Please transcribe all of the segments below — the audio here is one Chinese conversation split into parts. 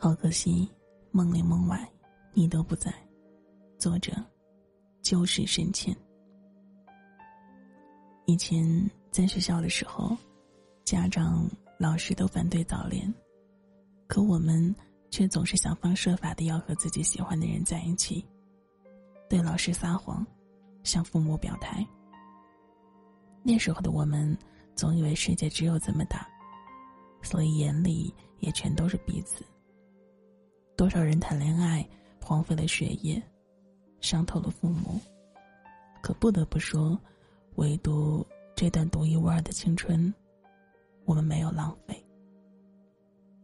好可惜，梦里梦外，你都不在。作者：旧时深浅。以前在学校的时候，家长、老师都反对早恋，可我们却总是想方设法的要和自己喜欢的人在一起，对老师撒谎，向父母表态。那时候的我们，总以为世界只有这么大，所以眼里也全都是彼此。多少人谈恋爱，荒废了学业，伤透了父母。可不得不说，唯独这段独一无二的青春，我们没有浪费。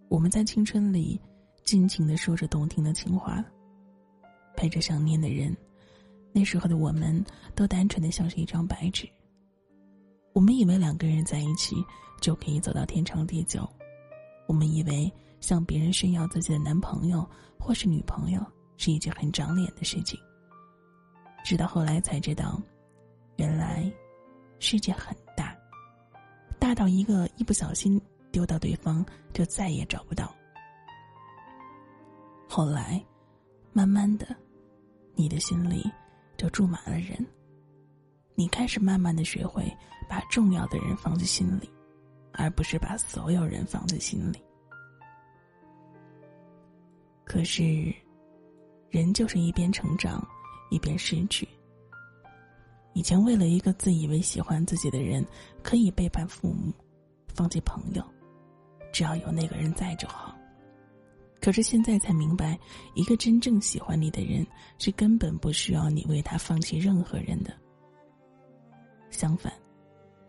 我们在青春里尽情的说着动听的情话，陪着想念的人。那时候的我们，都单纯的像是一张白纸。我们以为两个人在一起就可以走到天长地久，我们以为。向别人炫耀自己的男朋友或是女朋友是一件很长脸的事情。直到后来才知道，原来世界很大，大到一个一不小心丢到对方就再也找不到。后来，慢慢的，你的心里就住满了人。你开始慢慢的学会把重要的人放在心里，而不是把所有人放在心里。可是，人就是一边成长，一边失去。以前为了一个自以为喜欢自己的人，可以背叛父母，放弃朋友，只要有那个人在就好。可是现在才明白，一个真正喜欢你的人，是根本不需要你为他放弃任何人的。相反，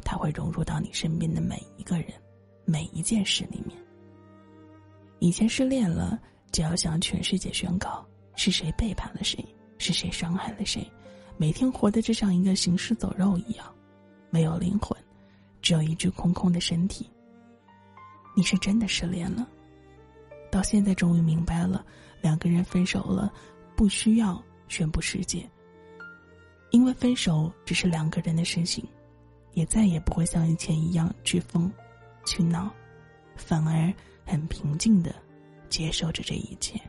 他会融入到你身边的每一个人、每一件事里面。以前失恋了。就要向全世界宣告是谁背叛了谁，是谁伤害了谁，每天活得就像一个行尸走肉一样，没有灵魂，只有一具空空的身体。你是真的失恋了，到现在终于明白了，两个人分手了，不需要宣布世界，因为分手只是两个人的事情，也再也不会像以前一样去疯，去闹，反而很平静的。接受着这一切，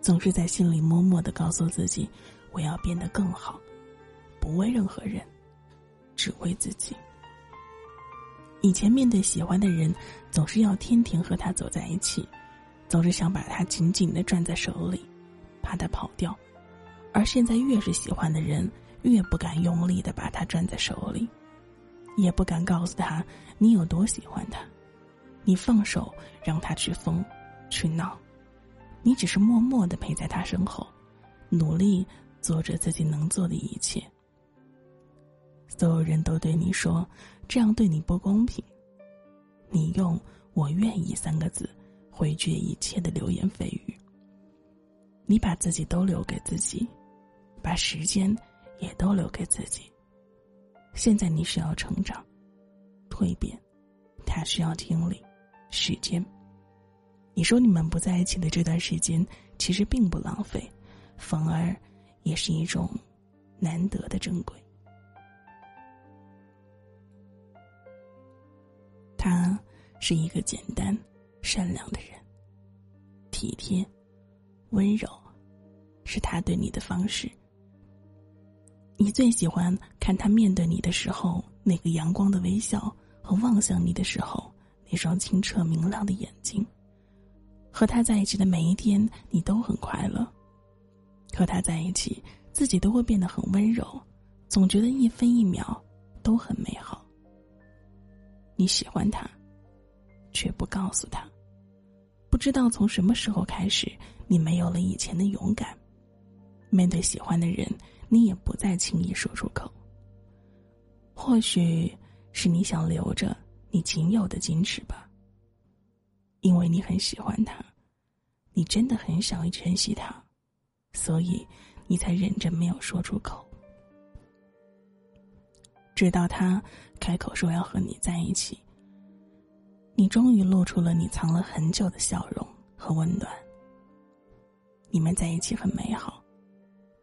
总是在心里默默的告诉自己：“我要变得更好，不为任何人，只为自己。”以前面对喜欢的人，总是要天天和他走在一起，总是想把他紧紧的攥在手里，怕他跑掉；而现在越是喜欢的人，越不敢用力的把他攥在手里，也不敢告诉他你有多喜欢他。你放手让他去疯，去闹，你只是默默的陪在他身后，努力做着自己能做的一切。所有人都对你说这样对你不公平，你用“我愿意”三个字回绝一切的流言蜚语。你把自己都留给自己，把时间也都留给自己。现在你需要成长、蜕变，他需要经历。时间，你说你们不在一起的这段时间，其实并不浪费，反而也是一种难得的珍贵。他是一个简单、善良的人，体贴、温柔，是他对你的方式。你最喜欢看他面对你的时候那个阳光的微笑，和望向你的时候。那双清澈明亮的眼睛，和他在一起的每一天，你都很快乐。和他在一起，自己都会变得很温柔，总觉得一分一秒都很美好。你喜欢他，却不告诉他。不知道从什么时候开始，你没有了以前的勇敢，面对喜欢的人，你也不再轻易说出口。或许是你想留着。你仅有的矜持吧，因为你很喜欢他，你真的很想珍惜他，所以你才忍着没有说出口。直到他开口说要和你在一起，你终于露出了你藏了很久的笑容和温暖。你们在一起很美好，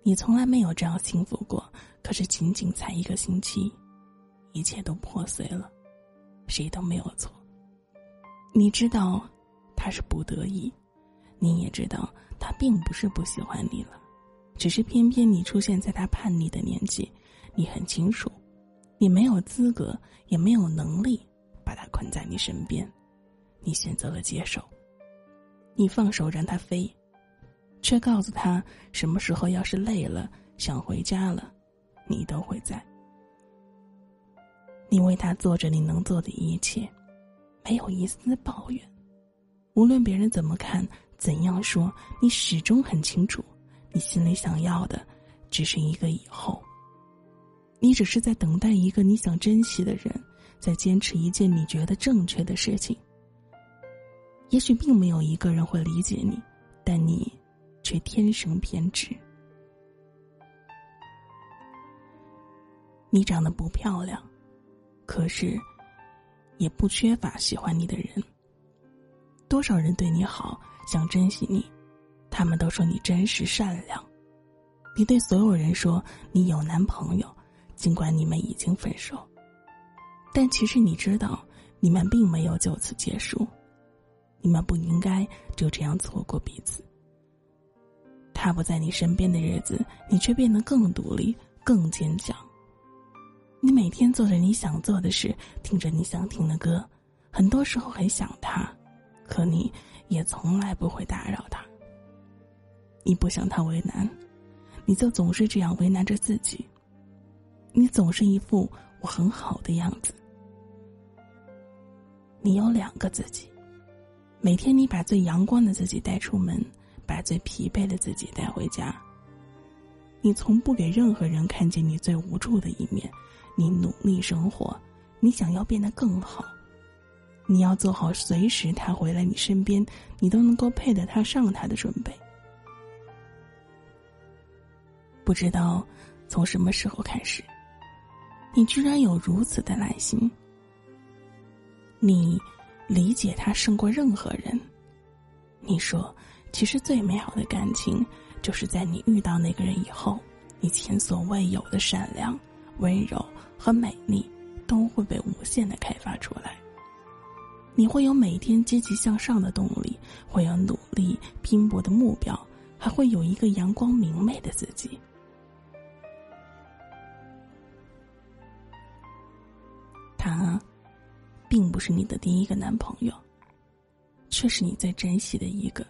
你从来没有这样幸福过。可是仅仅才一个星期，一切都破碎了。谁都没有错。你知道，他是不得已，你也知道他并不是不喜欢你了，只是偏偏你出现在他叛逆的年纪，你很清楚，你没有资格，也没有能力把他困在你身边，你选择了接受，你放手让他飞，却告诉他什么时候要是累了想回家了，你都会在。你为他做着你能做的一切，没有一丝抱怨。无论别人怎么看，怎样说，你始终很清楚，你心里想要的，只是一个以后。你只是在等待一个你想珍惜的人，在坚持一件你觉得正确的事情。也许并没有一个人会理解你，但你，却天生偏执。你长得不漂亮。可是，也不缺乏喜欢你的人。多少人对你好，想珍惜你，他们都说你真实善良。你对所有人说你有男朋友，尽管你们已经分手。但其实你知道，你们并没有就此结束，你们不应该就这样错过彼此。他不在你身边的日子，你却变得更独立、更坚强。你每天做着你想做的事，听着你想听的歌，很多时候很想他，可你也从来不会打扰他。你不想他为难，你就总是这样为难着自己。你总是一副我很好的样子。你有两个自己，每天你把最阳光的自己带出门，把最疲惫的自己带回家。你从不给任何人看见你最无助的一面。你努力生活，你想要变得更好，你要做好随时他回来你身边，你都能够配得他上他的准备。不知道从什么时候开始，你居然有如此的耐心。你理解他胜过任何人。你说，其实最美好的感情，就是在你遇到那个人以后，你前所未有的善良、温柔。和美丽都会被无限的开发出来。你会有每天积极向上的动力，会有努力拼搏的目标，还会有一个阳光明媚的自己。他，并不是你的第一个男朋友，却是你最珍惜的一个。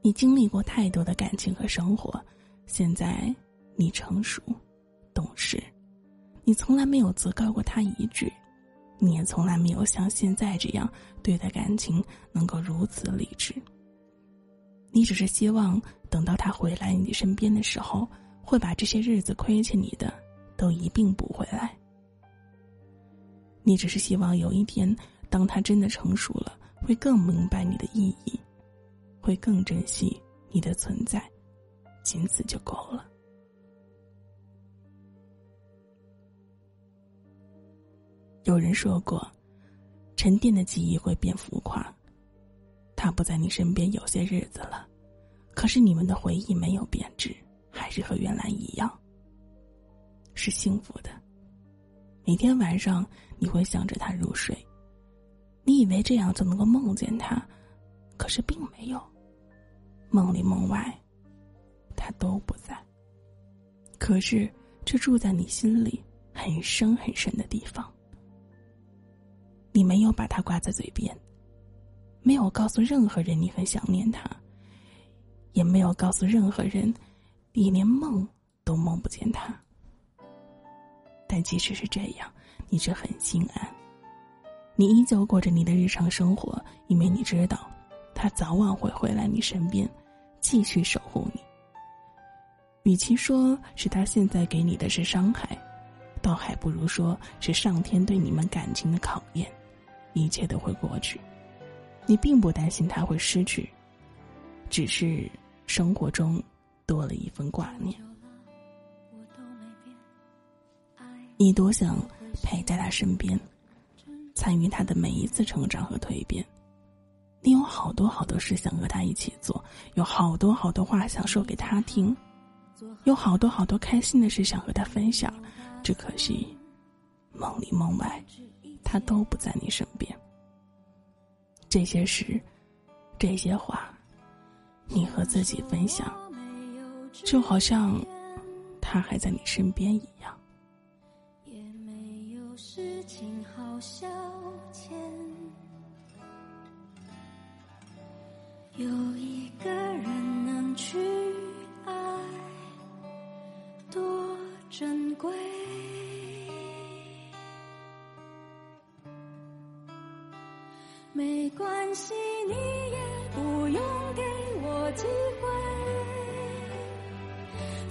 你经历过太多的感情和生活，现在你成熟。懂事，你从来没有责告过他一句，你也从来没有像现在这样对待感情能够如此理智。你只是希望等到他回来你身边的时候，会把这些日子亏欠你的都一并补回来。你只是希望有一天，当他真的成熟了，会更明白你的意义，会更珍惜你的存在，仅此就够了。有人说过，沉淀的记忆会变浮夸。他不在你身边有些日子了，可是你们的回忆没有变质，还是和原来一样。是幸福的。每天晚上你会想着他入睡，你以为这样就能够梦见他，可是并没有。梦里梦外，他都不在。可是却住在你心里很深很深的地方。你没有把他挂在嘴边，没有告诉任何人你很想念他，也没有告诉任何人，你连梦都梦不见他。但即使是这样，你却很心安。你依旧过着你的日常生活，因为你知道，他早晚会回来你身边，继续守护你。与其说是他现在给你的是伤害，倒还不如说是上天对你们感情的考验。一切都会过去，你并不担心他会失去，只是生活中多了一份挂念。你多想陪在他身边，参与他的每一次成长和蜕变。你有好多好多事想和他一起做，有好多好多话想说给他听，有好多好多开心的事想和他分享，只可惜梦里梦外。他都不在你身边。这些事，这些话，你和自己分享，就好像他还在你身边一样。也没有事情好消遣，有一个人能去爱，多珍贵。没关系，你也不用给我机会，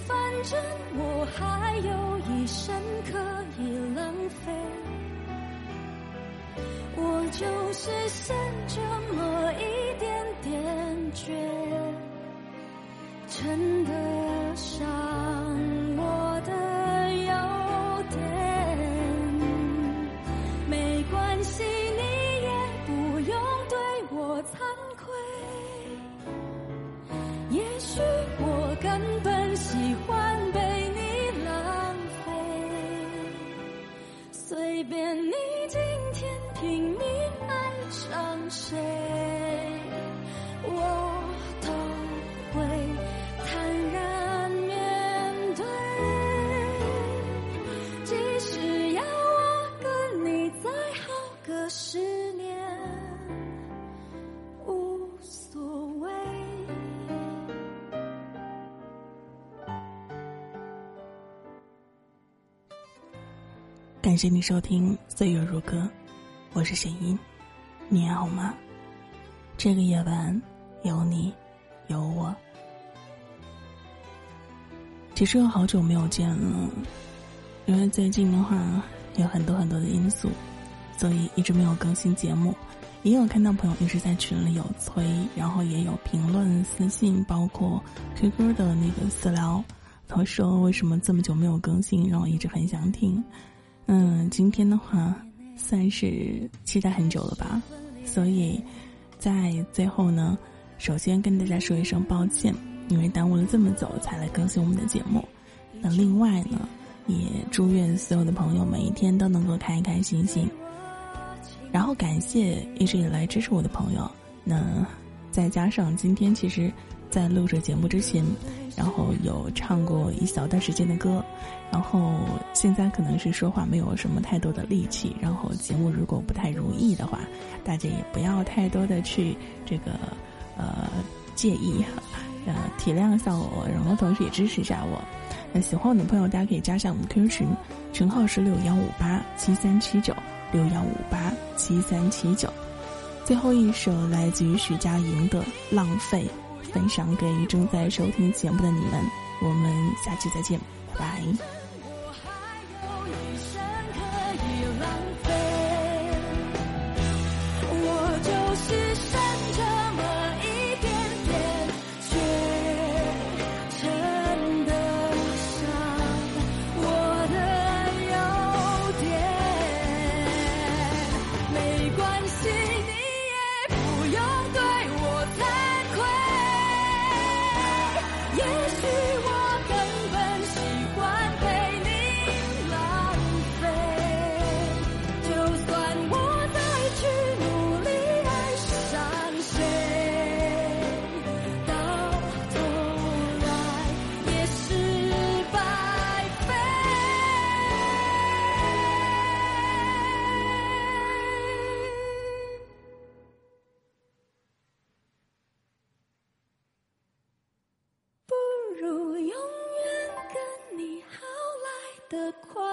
反正我还有一生可以浪费。我就是剩这么一点点倔，称得上感谢你收听《岁月如歌》，我是沈音，你好吗？这个夜晚有你，有我。其实有好久没有见了，因为最近的话有很多很多的因素，所以一直没有更新节目。也有看到朋友一直在群里有催，然后也有评论、私信，包括 QQ 的那个私聊，他说为什么这么久没有更新，让我一直很想听。嗯，今天的话算是期待很久了吧，所以在最后呢，首先跟大家说一声抱歉，因为耽误了这么久才来更新我们的节目。那另外呢，也祝愿所有的朋友每一天都能够开开心心。然后感谢一直以来支持我的朋友。那再加上今天其实，在录制节目之前，然后有唱过一小段时间的歌，然后现在可能是说话没有什么太多的力气，然后节目如果不太如意的话，大家也不要太多的去这个呃介意哈，呃体谅一下我，然后同时也支持一下我。那喜欢我的朋友，大家可以加上我们 QQ 群，群号是六幺五八七三七九。六幺五八七三七九，最后一首来自于许佳莹的《浪费》，分享给正在收听节目的你们。我们下期再见，拜拜。the.